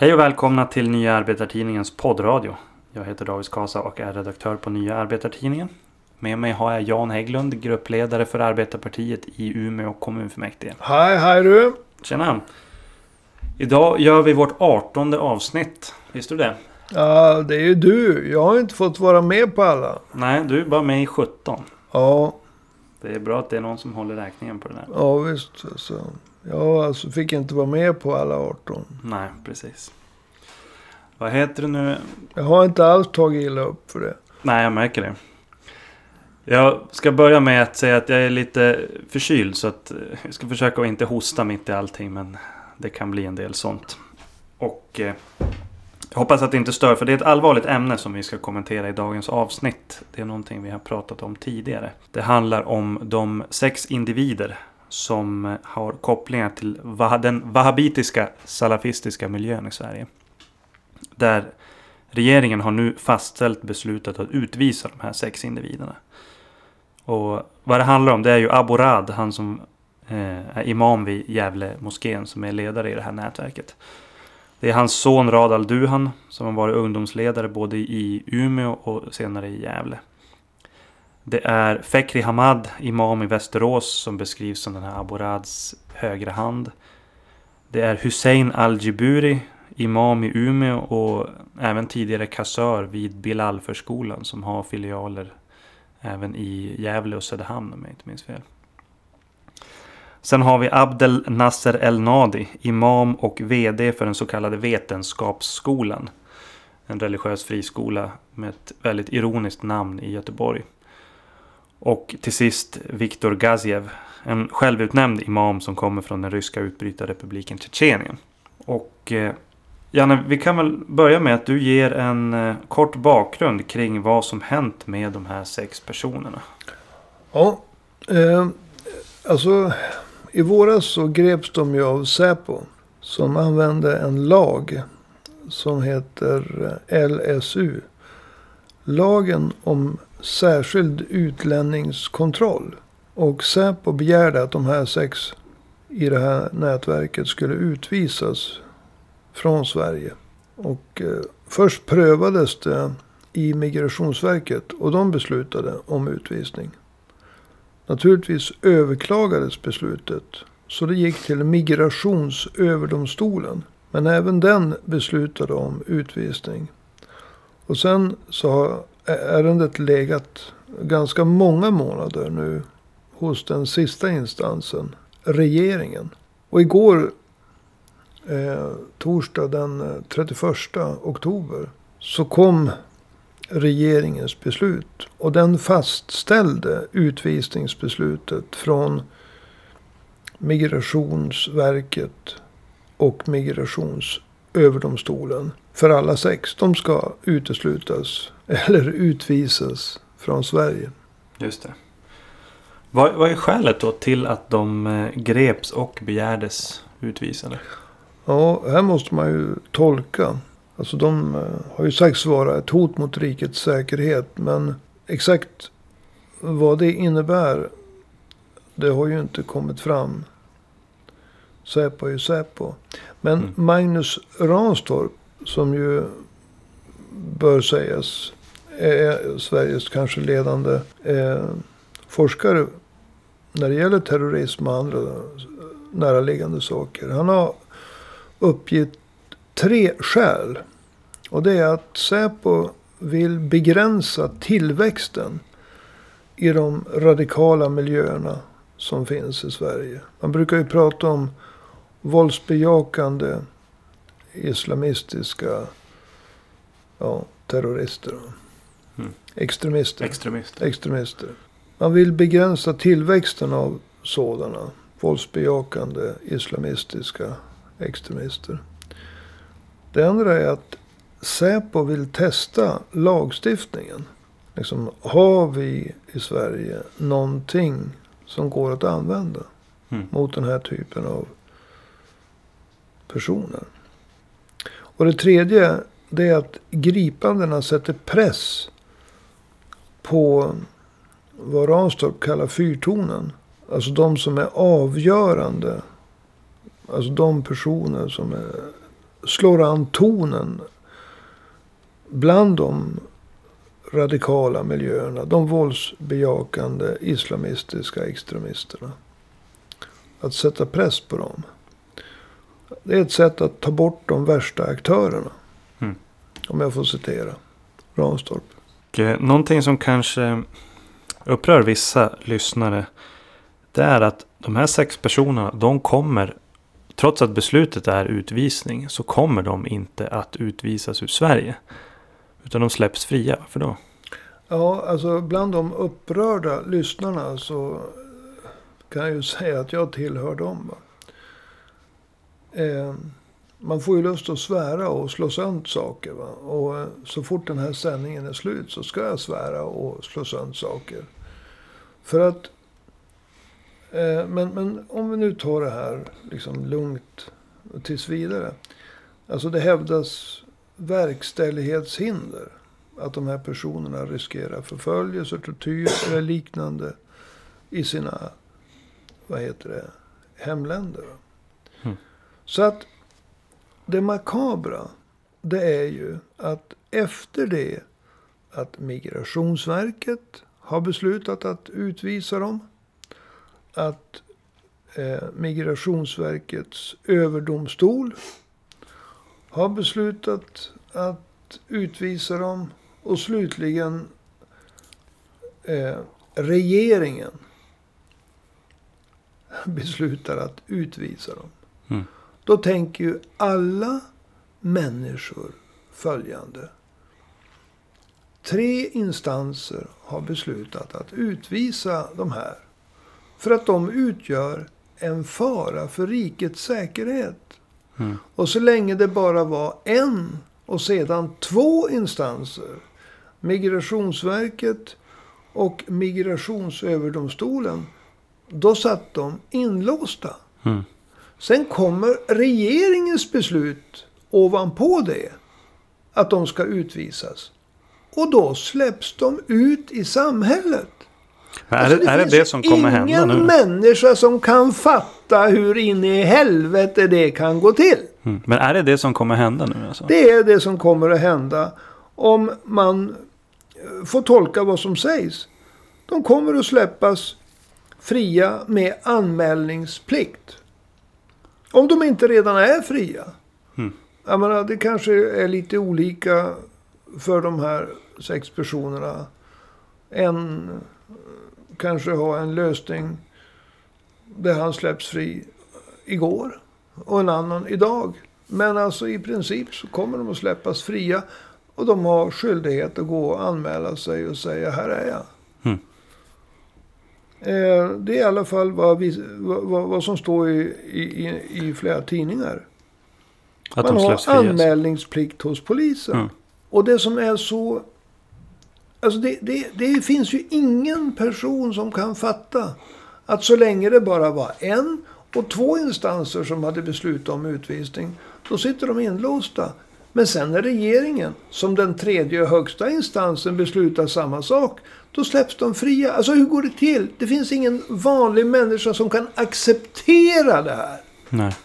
Hej och välkomna till Nya Arbetartidningens poddradio. Jag heter David Kasa och är redaktör på Nya Arbetartidningen. Med mig har jag Jan Hägglund, gruppledare för Arbetarpartiet i Umeå kommunfullmäktige. Hej, hej du! Tjena! Idag gör vi vårt artonde avsnitt. Visste du det? Ja, det är ju du. Jag har inte fått vara med på alla. Nej, du är bara med i 17. Ja, Det är bra att det är någon som håller räkningen på det där. ja visst. Alltså. Jag alltså fick inte vara med på alla 18. Nej, precis. Vad heter du nu? Jag har inte alls tagit illa upp för det. Nej, jag märker det. Jag ska börja med att säga att jag är lite förkyld så att eh, jag ska försöka att inte hosta mitt i allting men det kan bli en del sånt. Och eh, jag hoppas att det inte stör för det är ett allvarligt ämne som vi ska kommentera i dagens avsnitt. Det är någonting vi har pratat om tidigare. Det handlar om de sex individer som eh, har kopplingar till den wahhabitiska salafistiska miljön i Sverige. Där regeringen har nu fastställt beslutet att utvisa de här sex individerna. Och vad det handlar om det är ju Abu Rad, han som eh, är imam vid Gävle moskén som är ledare i det här nätverket. Det är hans son Radal Duhan som har varit ungdomsledare både i Umeå och senare i Gävle. Det är Fekri Hamad, imam i Västerås som beskrivs som den här Aborads högra hand. Det är Hussein al-Jiburi, imam i Umeå och även tidigare kassör vid Bilalförskolan som har filialer även i Gävle och Söderhamn om jag inte minns fel. Sen har vi Abdel Nasser El Nadi, imam och VD för den så kallade Vetenskapsskolan. En religiös friskola med ett väldigt ironiskt namn i Göteborg. Och till sist Viktor Gaziev, en självutnämnd imam som kommer från den ryska utbrytarrepubliken Tjetjenien. Och eh, Janne, vi kan väl börja med att du ger en eh, kort bakgrund kring vad som hänt med de här sex personerna. Ja, eh, alltså i våras så greps de ju av Säpo. Som använde en lag som heter eh, LSU. Lagen om särskild utlänningskontroll. Och Säpo begärde att de här sex i det här nätverket skulle utvisas från Sverige. Och eh, först prövades det i Migrationsverket och de beslutade om utvisning. Naturligtvis överklagades beslutet så det gick till Migrationsöverdomstolen. Men även den beslutade om utvisning. Och sen så har ärendet legat ganska många månader nu hos den sista instansen, regeringen. Och igår, eh, torsdag den eh, 31 oktober, så kom regeringens beslut. Och den fastställde utvisningsbeslutet från Migrationsverket och Migrationsöverdomstolen. För alla sex. De ska uteslutas eller utvisas från Sverige. Just det. Vad, vad är skälet då till att de eh, greps och begärdes utvisade? Ja, här måste man ju tolka. Alltså de eh, har ju sagts vara ett hot mot rikets säkerhet. Men exakt vad det innebär. Det har ju inte kommit fram. Säpo är ju Säpo. Men Mm. Magnus Ranstorp. Som ju bör sägas är Sveriges kanske ledande eh, forskare. När det gäller terrorism och andra näraliggande saker. Han har uppgett tre skäl. Och det är att Säpo vill begränsa tillväxten i de radikala miljöerna som finns i Sverige. Man brukar ju prata om våldsbejakande islamistiska ja, terrorister. Extremister. Extremister. Extremister. Man vill begränsa tillväxten av sådana våldsbejakande islamistiska extremister. Det andra är att Säpo vill testa lagstiftningen. Liksom, har vi i Sverige någonting som går att använda Mm. mot den här typen av personer? Och det tredje det är att gripandena sätter press på vad Ranstorp kallar fyrtonen. Alltså de som är avgörande. Alltså de personer som är slår an tonen bland de radikala miljöerna. De våldsbejakande islamistiska extremisterna. Att sätta press på dem. Det är ett sätt att ta bort de värsta aktörerna. Mm. Om jag får citera Ranstorp. Och, eh, någonting som kanske upprör vissa lyssnare. Det är att de här sex personerna, de kommer, trots att beslutet är utvisning, så kommer de inte att utvisas ur Sverige. Utan de släpps fria. Varför då? Ja, alltså bland de upprörda lyssnarna så kan jag ju säga att jag tillhör dem. Va? Eh, man får ju lust att svära och slå sönder saker. Va? Och eh, så fort den här sändningen är slut så ska jag svära och slå sönder saker. För att... Eh, men, men om vi nu tar det här liksom lugnt tills vidare. Alltså det hävdas verkställighetshinder. Att de här personerna riskerar förföljelse, tortyr eller liknande i sina, vad heter det, hemländer. Mm. Så att det makabra, det är ju att efter det att Migrationsverket har beslutat att utvisa dem. Att eh, Migrationsverkets överdomstol har beslutat att utvisa dem. Och slutligen eh, regeringen beslutar att utvisa dem. Mm. Då tänker ju alla människor följande. Tre instanser har beslutat att utvisa de här. För att de utgör en fara för rikets säkerhet. Mm. Och så länge det bara var en och sedan två instanser. Migrationsverket och Migrationsöverdomstolen. Då satt de inlåsta. Mm. Sen kommer regeringens beslut ovanpå det. Att de ska utvisas. Och då släpps de ut i samhället. Är, Alltså, det, är det finns det som kommer hända ingen nu? människa som kan fatta hur in i helvete det kan gå till. Mm. Men är det det som kommer hända nu? Alltså? Det är det som kommer att hända om man eh, får tolka vad som sägs. De kommer att släppas fria med anmälningsplikt. Om de inte redan är fria. Mm. Jag menar, det kanske är lite olika för de här sex personerna. En kanske har en lösning där han släpps fri igår. Och en annan idag. Men alltså i princip så kommer de att släppas fria. Och de har skyldighet att gå och anmäla sig och säga här är jag. Mm. Eh, det är i alla fall vad, vi, vad, vad som står i, i, i flera tidningar. Att Man har alltså. anmälningsplikt hos polisen. Mm. Och det som är så... Alltså det, det, det finns ju ingen person som kan fatta att så länge det bara var en och två instanser som hade beslutat om utvisning, då sitter de inlåsta. Men sen när regeringen, som den tredje och högsta instansen, beslutar samma sak, då släpps de fria. Alltså hur går det till? Det finns ingen vanlig människa som kan acceptera det här. Nej.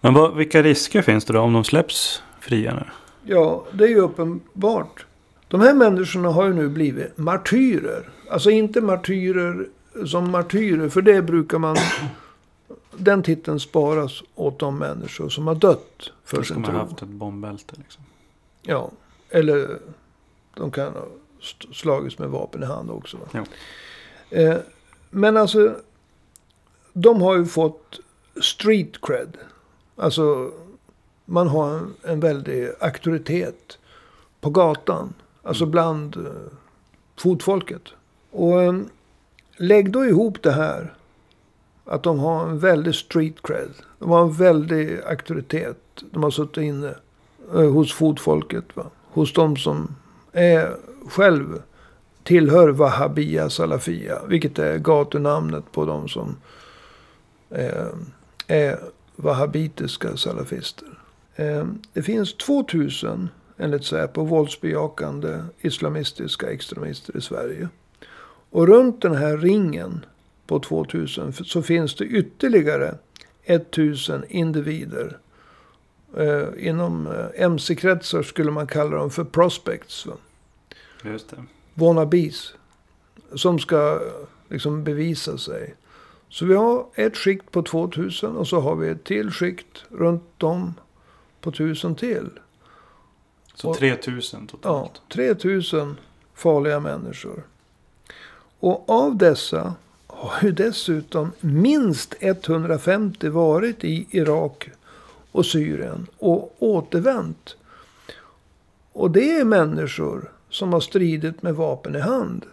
Men vad, vilka risker finns det då om de släpps fria nu? Ja, det är ju uppenbart. De här människorna har ju nu blivit martyrer. Alltså inte martyrer som martyrer, för det brukar man... Den titeln sparas åt de människor som har dött för som sin har tro. haft ett bombbälte liksom. Ja, eller de kan ha slagits med vapen i hand också. Va? Eh, men alltså, de har ju fått street cred. Alltså, man har en, en väldig auktoritet på gatan. Alltså bland eh, fotfolket. Och eh, lägg då ihop det här. Att de har en väldig street cred. De har en väldig auktoritet. De har suttit inne eh, hos fotfolket. Va? Hos de som är själv tillhör Wahhabia Salafia. Vilket är gatunamnet på de som eh, är wahhabitiska salafister. Eh, det finns 2000 enligt Säpo våldsbejakande islamistiska extremister i Sverige. Och runt den här ringen på 2000 så finns det ytterligare 1000 individer Eh, inom eh, mc-kretsar skulle man kalla dem för prospects. Va? Just det. Wannabes. Som ska eh, liksom bevisa sig. Så vi har ett skikt på 2000 och så har vi ett till skikt runt om på 1000 till. Så Och- 3000 Ja, totalt. 3000 farliga människor. Och av dessa har ju dessutom minst 150 varit i Irak och Syrien och återvänt. Och det är människor som har stridit med vapen i hand.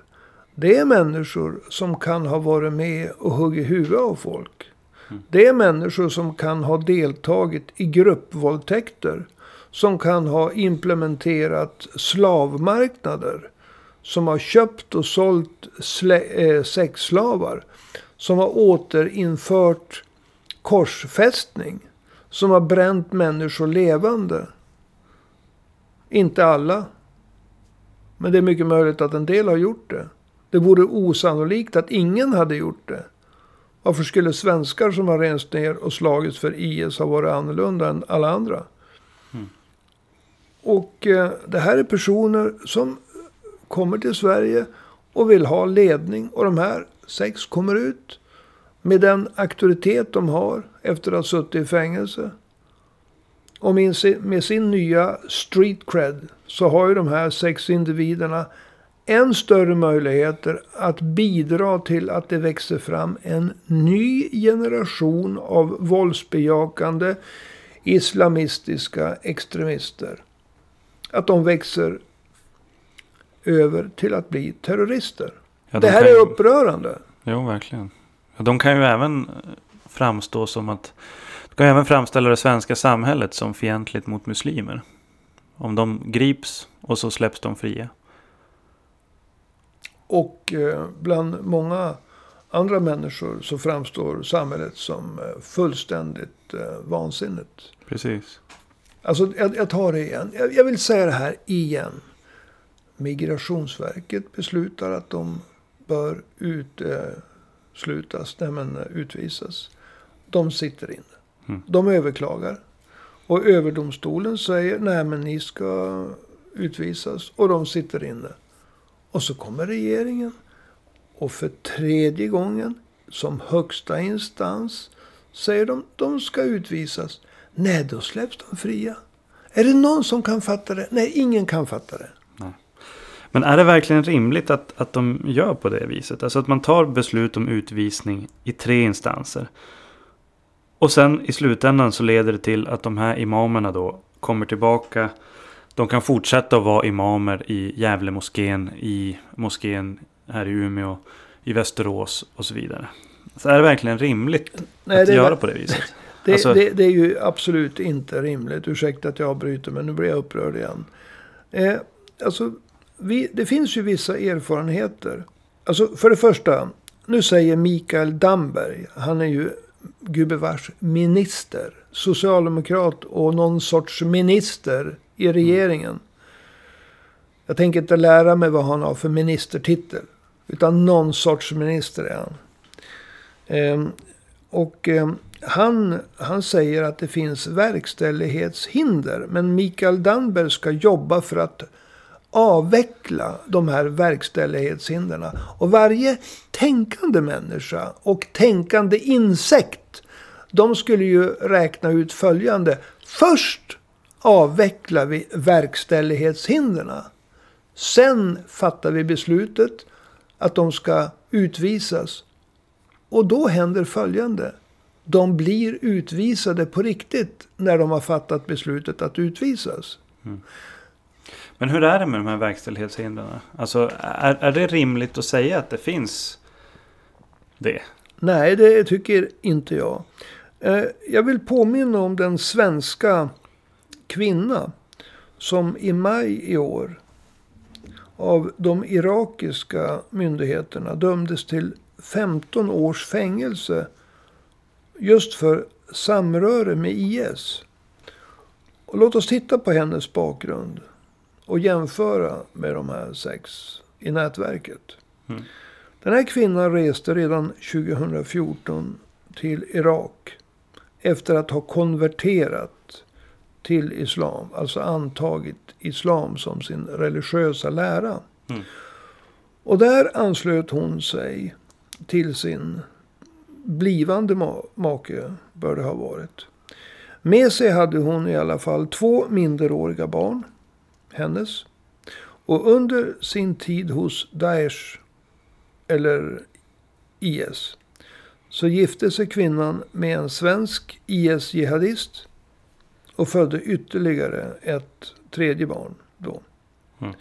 Det är människor som kan ha varit med och huggit huvudet av folk. Det är människor som kan ha deltagit i gruppvåldtäkter. Som kan ha implementerat slavmarknader. Som har köpt och sålt eh, sexslavar. Som har återinfört korsfästning. Som har bränt människor levande. Inte alla. Men det är mycket möjligt att en del har gjort det. Det vore osannolikt att ingen hade gjort det. Varför skulle svenskar som har rest ner och slagits för IS ha varit annorlunda än alla andra? Och eh, det här är personer som kommer till Sverige och vill ha ledning. Och de här sex kommer ut med den auktoritet de har efter att ha suttit i fängelse. Och med sin, med sin nya street cred så har ju de här sex individerna än större möjligheter att bidra till att det växer fram en ny generation av våldsbejakande islamistiska extremister. Att de växer över till att bli terrorister. Ja, det de här kan är upprörande. Jo, verkligen. De kan ju även eh, framstå som att... De kan ju även framställa det svenska samhället som fientligt mot muslimer. Om de grips och så släpps de fria. Och eh, bland många andra människor så framstår samhället som eh, fullständigt vansinnigt. Precis. Alltså, jag, jag tar det igen. Jag, jag vill säga det här igen. Migrationsverket beslutar att de bör uteslutas, nej men eh, utvisas. De sitter inne. Mm. De överklagar. Och överdomstolen säger, nej men ni ska utvisas. Och de sitter inne. Och så kommer regeringen. Och för tredje gången, som högsta instans, säger de, de ska utvisas. Nej, då släpps de fria. Är det någon som kan fatta det? Nej, ingen kan fatta det. Men är det verkligen rimligt att, att de gör på det viset? Alltså att man tar beslut om utvisning i tre instanser. Och sen i slutändan så leder det till att de här imamerna då kommer tillbaka. De kan fortsätta att vara imamer i Gävle moskén, i moskén här i Umeå, i Västerås och så vidare. Så är det verkligen rimligt Nej, att göra på det viset? det, alltså- det, det är ju absolut inte rimligt. Ursäkta att jag avbryter, men nu blir jag upprörd igen. Eh, alltså, vi, det finns ju vissa erfarenheter. Alltså, för det första, nu säger Mikael Damberg, han är ju gubevars minister, socialdemokrat och någon sorts minister i regeringen. Jag tänker inte lära mig vad han har för ministertitel. Utan någon sorts minister är han. Ehm, och ehm, han, han säger att det finns verkställighetshinder. Men Mikael Damberg ska jobba för att avveckla de här verkställighetshindren. Och varje tänkande människa och tänkande insekt. De skulle ju räkna ut följande. Först avvecklar vi verkställighetshindren. Sen fattar vi beslutet att de ska utvisas. Och då händer följande. De blir utvisade på riktigt när de har fattat beslutet att utvisas. Mm. Men hur är det med de här verkställighetshindren? Alltså är, är det rimligt att säga att det finns det? Nej, det tycker inte jag. Eh, jag vill påminna om den svenska kvinna som i maj i år av de irakiska myndigheterna dömdes till 15 års fängelse just för samröre med IS. Och låt oss titta på hennes bakgrund och jämföra med de här sex i nätverket. Mm. Den här kvinnan reste redan 2014 till Irak efter att ha konverterat till islam. Alltså antagit islam som sin religiösa lära. Mm. Och där anslöt hon sig till sin blivande ma- make, bör det ha varit. Med sig hade hon i alla fall två minderåriga barn, hennes. Och under sin tid hos Daesh, eller IS, så gifte sig kvinnan med en svensk IS-jihadist och födde ytterligare ett tredje barn då. Mm.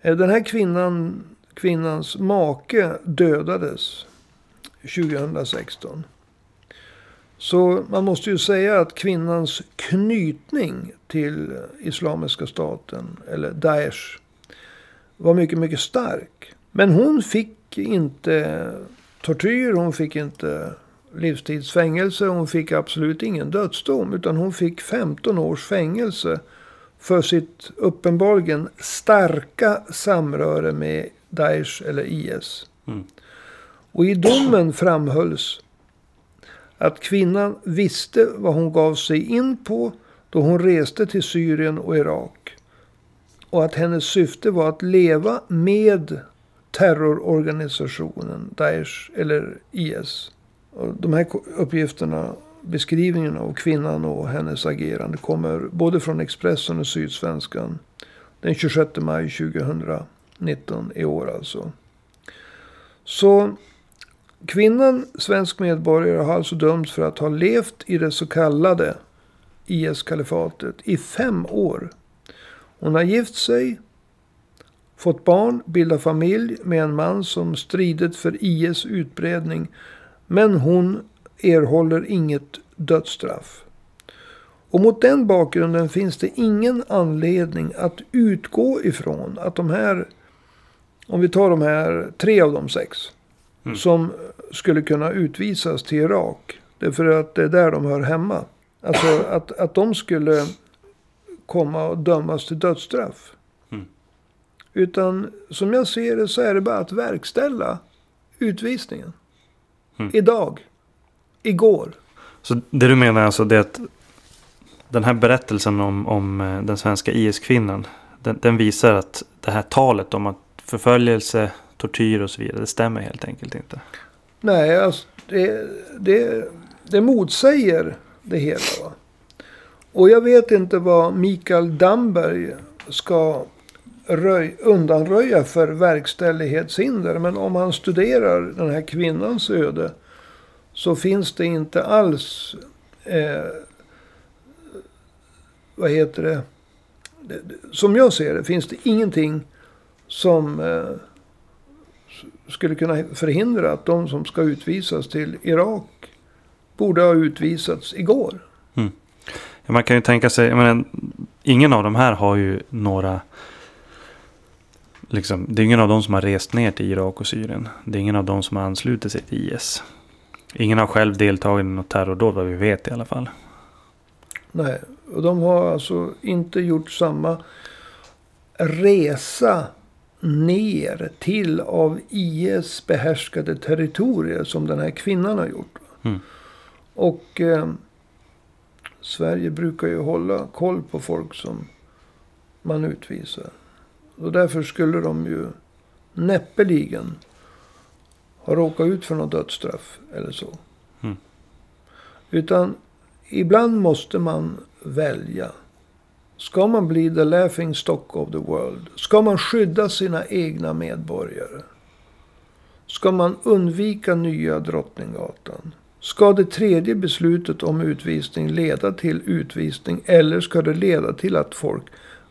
Eh, Den här kvinnan, kvinnans make dödades 2016. Så man måste ju säga att kvinnans knytning till Islamiska staten, eller Daesh, var mycket, mycket stark. Men hon fick inte tortyr, hon fick inte livstidsfängelse, hon fick absolut ingen dödsdom. Utan hon fick 15 års fängelse för sitt uppenbarligen starka samröre med Daesh eller IS. Mm. Och i domen framhölls att kvinnan visste vad hon gav sig in på då hon reste till Syrien och Irak. Och att hennes syfte var att leva med terrororganisationen Daesh eller IS. Och de här uppgifterna, beskrivningen av kvinnan och hennes agerande kommer både från Expressen och Sydsvenskan den 26 maj 2019 i år alltså. Så kvinnan, svensk medborgare, har alltså dömts för att ha levt i det så kallade IS-kalifatet i fem år. Hon har gift sig, fått barn, bildat familj med en man som stridit för IS utbredning. Men hon erhåller inget dödsstraff. Och mot den bakgrunden finns det ingen anledning att utgå ifrån att de här, om vi tar de här tre av de sex, Mm. som skulle kunna utvisas till Irak. Därför att det är där de hör hemma. Alltså att, att de skulle komma och dömas till dödsstraff. Mm. Utan som jag ser det så är det bara att verkställa utvisningen. Mm. Idag. Igår. Så det du menar alltså det är att den här berättelsen om, om eh, den svenska IS-kvinnan. Den, den visar att det här talet om att förföljelse, tortyr och så vidare. Det stämmer helt enkelt inte. Nej, alltså, det, det, det motsäger det hela. Va? Och jag vet inte vad Mikael Damberg ska röj, undanröja för verkställighetshinder. Men om han studerar den här kvinnans öde så finns det inte alls, eh, vad heter det, som jag ser det finns det ingenting som eh, skulle kunna förhindra att de som ska utvisas till Irak borde ha utvisats igår. Ja, man kan ju tänka sig, menar, ingen av de här har ju några... Liksom, det är ingen av dem som har rest ner till Irak och Syrien. Det är ingen av dem som har anslutit sig till IS. Ingen har själv deltagit i något terrordåd vad vi vet i alla fall. Nej, och de har alltså inte gjort samma resa ner till av IS behärskade territorier som den här kvinnan har gjort. Mm. Och eh, Sverige brukar ju hålla koll på folk som man utvisar. Och därför skulle de ju näppeligen ha råkat ut för något dödsstraff eller så. Mm. Utan ibland måste man välja. Ska man bli the laughing stock of the world? Ska man skydda sina egna medborgare? Ska man undvika nya Drottninggatan? Ska det tredje beslutet om utvisning leda till utvisning eller ska det leda till att folk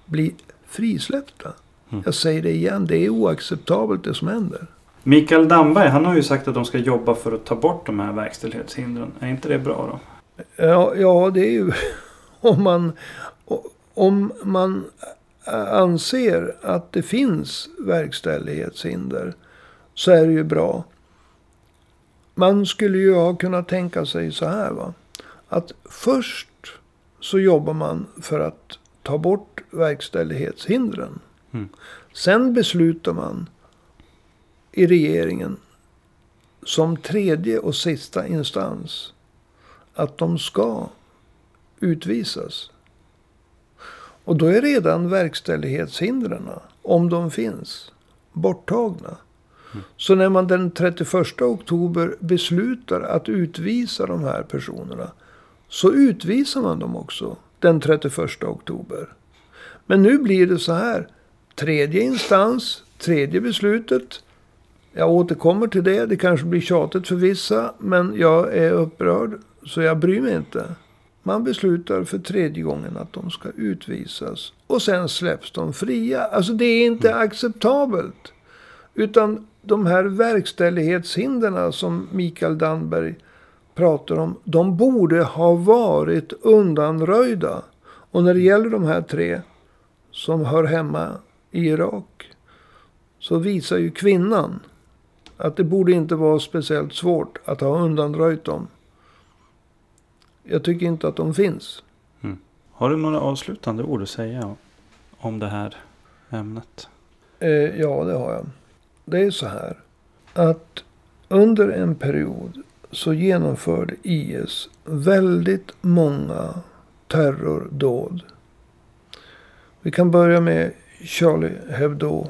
blir frisläppta? Mm. Jag säger det igen, det är oacceptabelt det som händer. Mikael Damberg, han har ju sagt att de ska jobba för att ta bort de här verkställighetshindren. Är inte det bra då? Ja, ja det är ju om man, om man anser att det finns verkställighetshinder så är det ju bra. Man skulle ju ha kunnat tänka sig så här va. Att först så jobbar man för att ta bort verkställighetshindren. Mm. Sen beslutar man i regeringen som tredje och sista instans att de ska utvisas. Och då är redan verkställighetshindren, om de finns, borttagna. Mm. Så när man den 31 oktober beslutar att utvisa de här personerna. Så utvisar man dem också den 31 oktober. Men nu blir det så här. Tredje instans, tredje beslutet. Jag återkommer till det. Det kanske blir tjatigt för vissa. Men jag är upprörd. Så jag bryr mig inte. Man beslutar för tredje gången att de ska utvisas. Och sen släpps de fria. Alltså det är inte mm. acceptabelt. Utan de här verkställighetshindren som Mikael Danberg pratar om. De borde ha varit undanröjda. Och när det gäller de här tre som hör hemma i Irak. Så visar ju kvinnan att det borde inte vara speciellt svårt att ha undanröjt dem. Jag tycker inte att de finns. Mm. Har du några avslutande ord att säga om det här ämnet? Eh, ja, det har jag. Det är så här. Att under en period så genomförde IS väldigt många terrordåd. Vi kan börja med Charlie Hebdo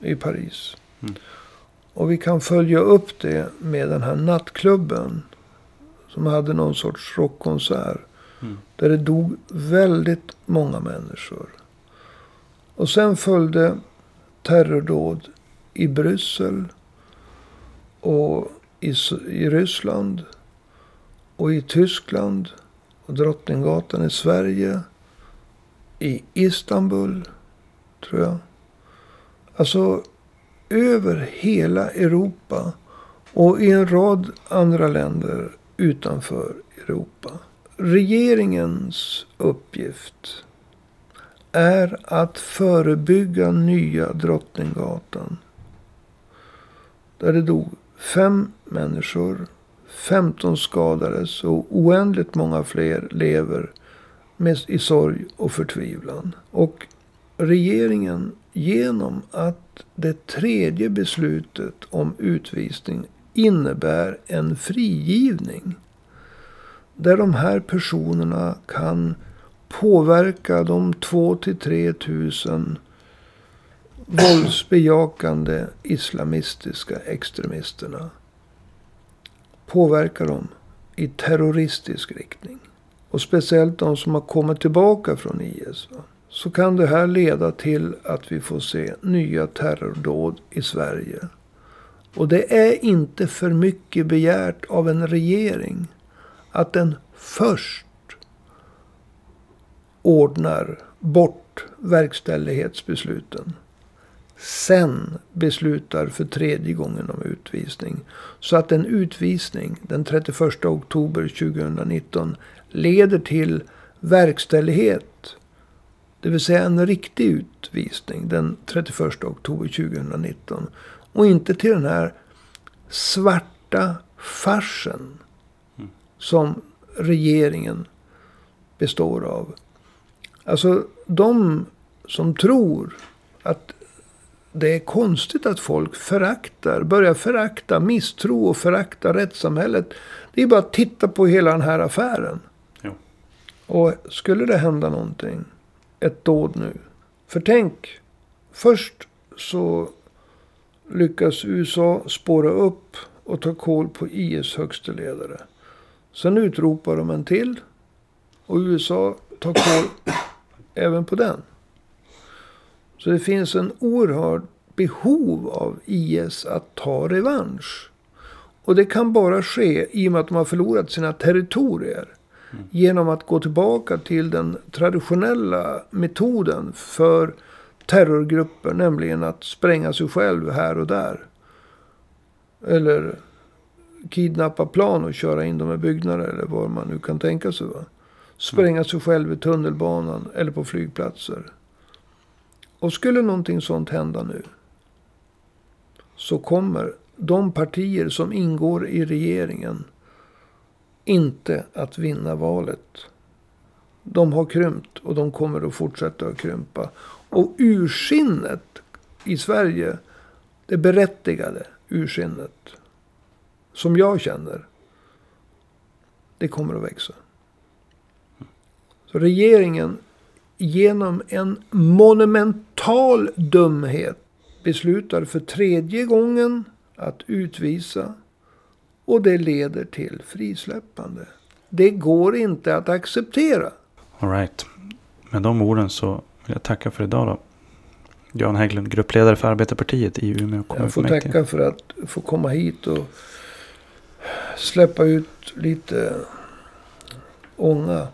i Paris. Mm. Och vi kan följa upp det med den här nattklubben. Som hade någon sorts rockkonsert. Mm. Där det dog väldigt många människor. Och sen följde terrordåd i Bryssel. Och i, i Ryssland. Och i Tyskland. Och Drottninggatan i Sverige. I Istanbul. Tror jag. Alltså över hela Europa. Och i en rad andra länder utanför Europa. Regeringens uppgift är att förebygga nya Drottninggatan. Där det dog fem människor, 15 skadades och oändligt många fler lever med, i sorg och förtvivlan. Och regeringen genom att det tredje beslutet om utvisning innebär en frigivning. Där de här personerna kan påverka de 2 till 3 tusen våldsbejakande islamistiska extremisterna. Påverka dem i terroristisk riktning. Och speciellt de som har kommit tillbaka från IS. Va? så kan det här leda till att vi får se nya terrordåd i Sverige. Och det är inte för mycket begärt av en regering att den först ordnar bort verkställighetsbesluten. Sen beslutar för tredje gången om utvisning. Så att en utvisning den 31 oktober 2019 leder till verkställighet det vill säga en riktig utvisning den 31 oktober 2019. Och inte till den här svarta farsen. Mm. Som regeringen består av. Alltså de som tror att det är konstigt att folk föraktar, börjar förakta, misstro och förakta rättssamhället. Det är bara att titta på hela den här affären. Ja. Och skulle det hända någonting ett dåd nu. För tänk, först så lyckas USA spåra upp och ta koll på IS högste ledare. Sen utropar de en till. Och USA tar koll även på den. Så det finns en oerhörd behov av IS att ta revansch. Och det kan bara ske i och med att de har förlorat sina territorier. Genom att gå tillbaka till den traditionella metoden för terrorgrupper. Nämligen att spränga sig själv här och där. Eller kidnappa plan och köra in dem i byggnader. Eller vad man nu kan tänka sig. Va? Spränga sig själv i tunnelbanan eller på flygplatser. Och skulle någonting sånt hända nu. Så kommer de partier som ingår i regeringen inte att vinna valet. De har krympt och de kommer att fortsätta att krympa. Och ursinnet i Sverige, det berättigade ursinnet, som jag känner, det kommer att växa. Så regeringen genom en monumental dumhet beslutar för tredje gången att utvisa. Och det leder till frisläppande. Det går inte att acceptera. All right. Med de orden så vill jag tacka för idag då. Jan Hägglund, gruppledare för Arbetarpartiet i Umeå Jag får tacka för att få komma hit och släppa ut lite ånga.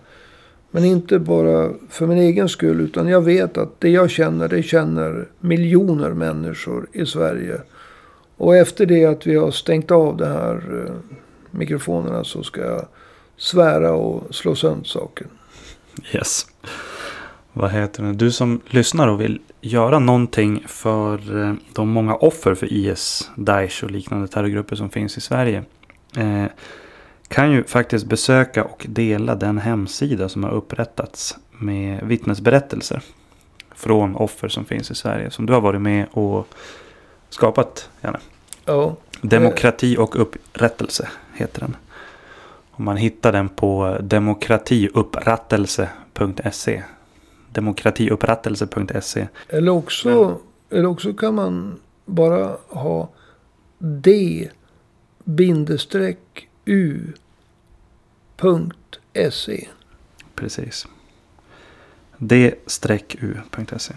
Men inte bara för min egen skull. Utan jag vet att det jag känner, det känner miljoner människor i Sverige. Och efter det att vi har stängt av de här eh, mikrofonerna så ska jag svära och slå sönder saken. Yes. Vad heter det? Du som lyssnar och vill göra någonting för eh, de många offer för IS, Daesh och liknande terrorgrupper som finns i Sverige. Eh, kan ju faktiskt besöka och dela den hemsida som har upprättats med vittnesberättelser. Från offer som finns i Sverige. Som du har varit med och skapat, Janne. Ja. Demokrati och upprättelse heter den. Och man hittar den på demokratiupprättelse.se. Demokratiupprättelse.se. Eller också, eller också kan man bara ha D bindestreck u.se. Precis. d-u.se.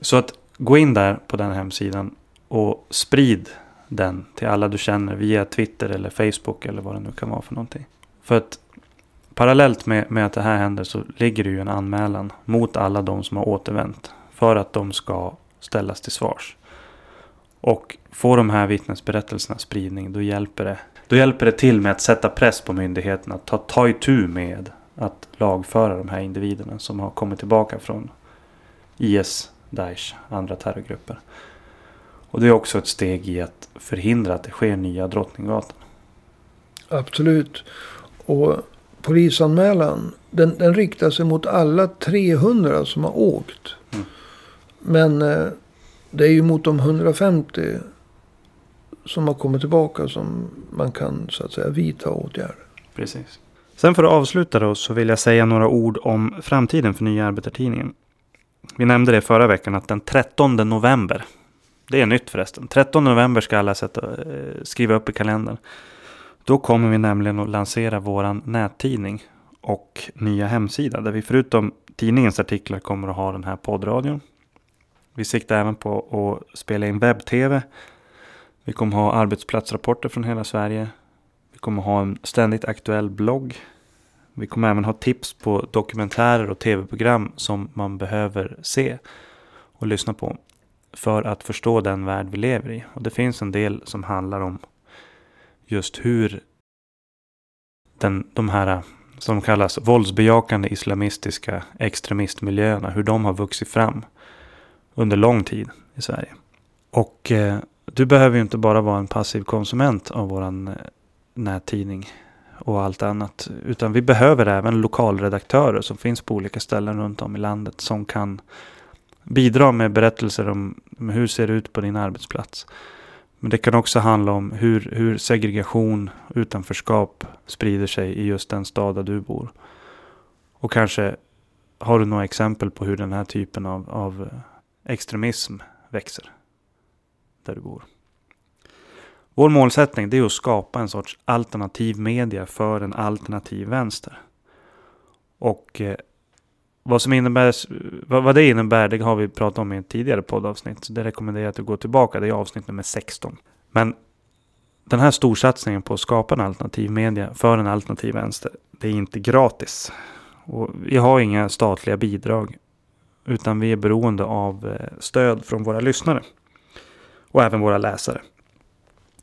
Så att gå in där på den hemsidan och sprid den till alla du känner via Twitter eller Facebook eller vad det nu kan vara för någonting. För att parallellt med, med att det här händer så ligger det ju en anmälan mot alla de som har återvänt. För att de ska ställas till svars. Och får de här vittnesberättelserna spridning då hjälper det. Då hjälper det till med att sätta press på myndigheterna att ta, ta itu med att lagföra de här individerna som har kommit tillbaka från IS, Daesh, andra terrorgrupper. Och det är också ett steg i att förhindra att det sker nya Drottninggatan. Absolut. Och polisanmälan den, den riktar sig mot alla 300 som har åkt. Mm. Men eh, det är ju mot de 150 som har kommit tillbaka som man kan så att säga vidta åtgärder. Precis. Sen för att avsluta då så vill jag säga några ord om framtiden för Nya Arbetartidningen. Vi nämnde det förra veckan att den 13 november, det är nytt förresten, 13 november ska alla sätta, eh, skriva upp i kalendern. Då kommer vi nämligen att lansera våran nättidning och nya hemsida där vi förutom tidningens artiklar kommer att ha den här poddradion vi siktar även på att spela in webb-tv. Vi kommer ha arbetsplatsrapporter från hela Sverige. Vi kommer ha en ständigt aktuell blogg. Vi kommer även ha tips på dokumentärer och tv-program som man behöver se och lyssna på för att förstå den värld vi lever i. Och det finns en del som handlar om just hur den, de här eh, som kallas våldsbejakande islamistiska extremistmiljöerna, hur de har vuxit fram under lång tid i Sverige. Och eh, du behöver ju inte bara vara en passiv konsument av våran eh, nättidning och allt annat. Utan vi behöver även lokalredaktörer som finns på olika ställen runt om i landet som kan bidra med berättelser om, om hur det ser ut på din arbetsplats. Men det kan också handla om hur, hur segregation, utanförskap sprider sig i just den stad där du bor. Och kanske har du några exempel på hur den här typen av, av eh, extremism växer där du bor. Vår målsättning är att skapa en sorts alternativ media för en alternativ vänster. Och eh, vad, som innebär, vad, vad det innebär det har vi pratat om i ett tidigare poddavsnitt. Så det rekommenderar jag att du går tillbaka. Det är avsnitt nummer 16. Men den här storsatsningen på att skapa en alternativ media för en alternativ vänster. Det är inte gratis. Och vi har inga statliga bidrag utan vi är beroende av eh, stöd från våra lyssnare. Och även våra läsare.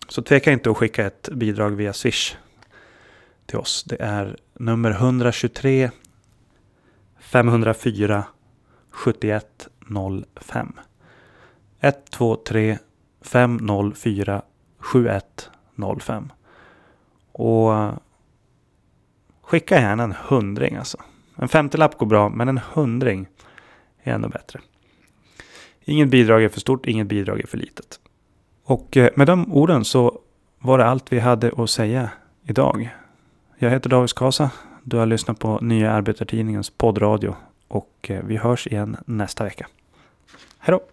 Så tveka inte att skicka ett bidrag via Swish till oss. Det är nummer 123 504 7105. 123 504 7105. Och skicka gärna en hundring alltså. En femtiolapp går bra, men en hundring är ännu bättre. Inget bidrag är för stort, inget bidrag är för litet. Och eh, med de orden så var det allt vi hade att säga idag. Jag heter David Skasa. Du har lyssnat på Nya Arbetartidningens poddradio Och eh, vi hörs igen nästa vecka. Hej då!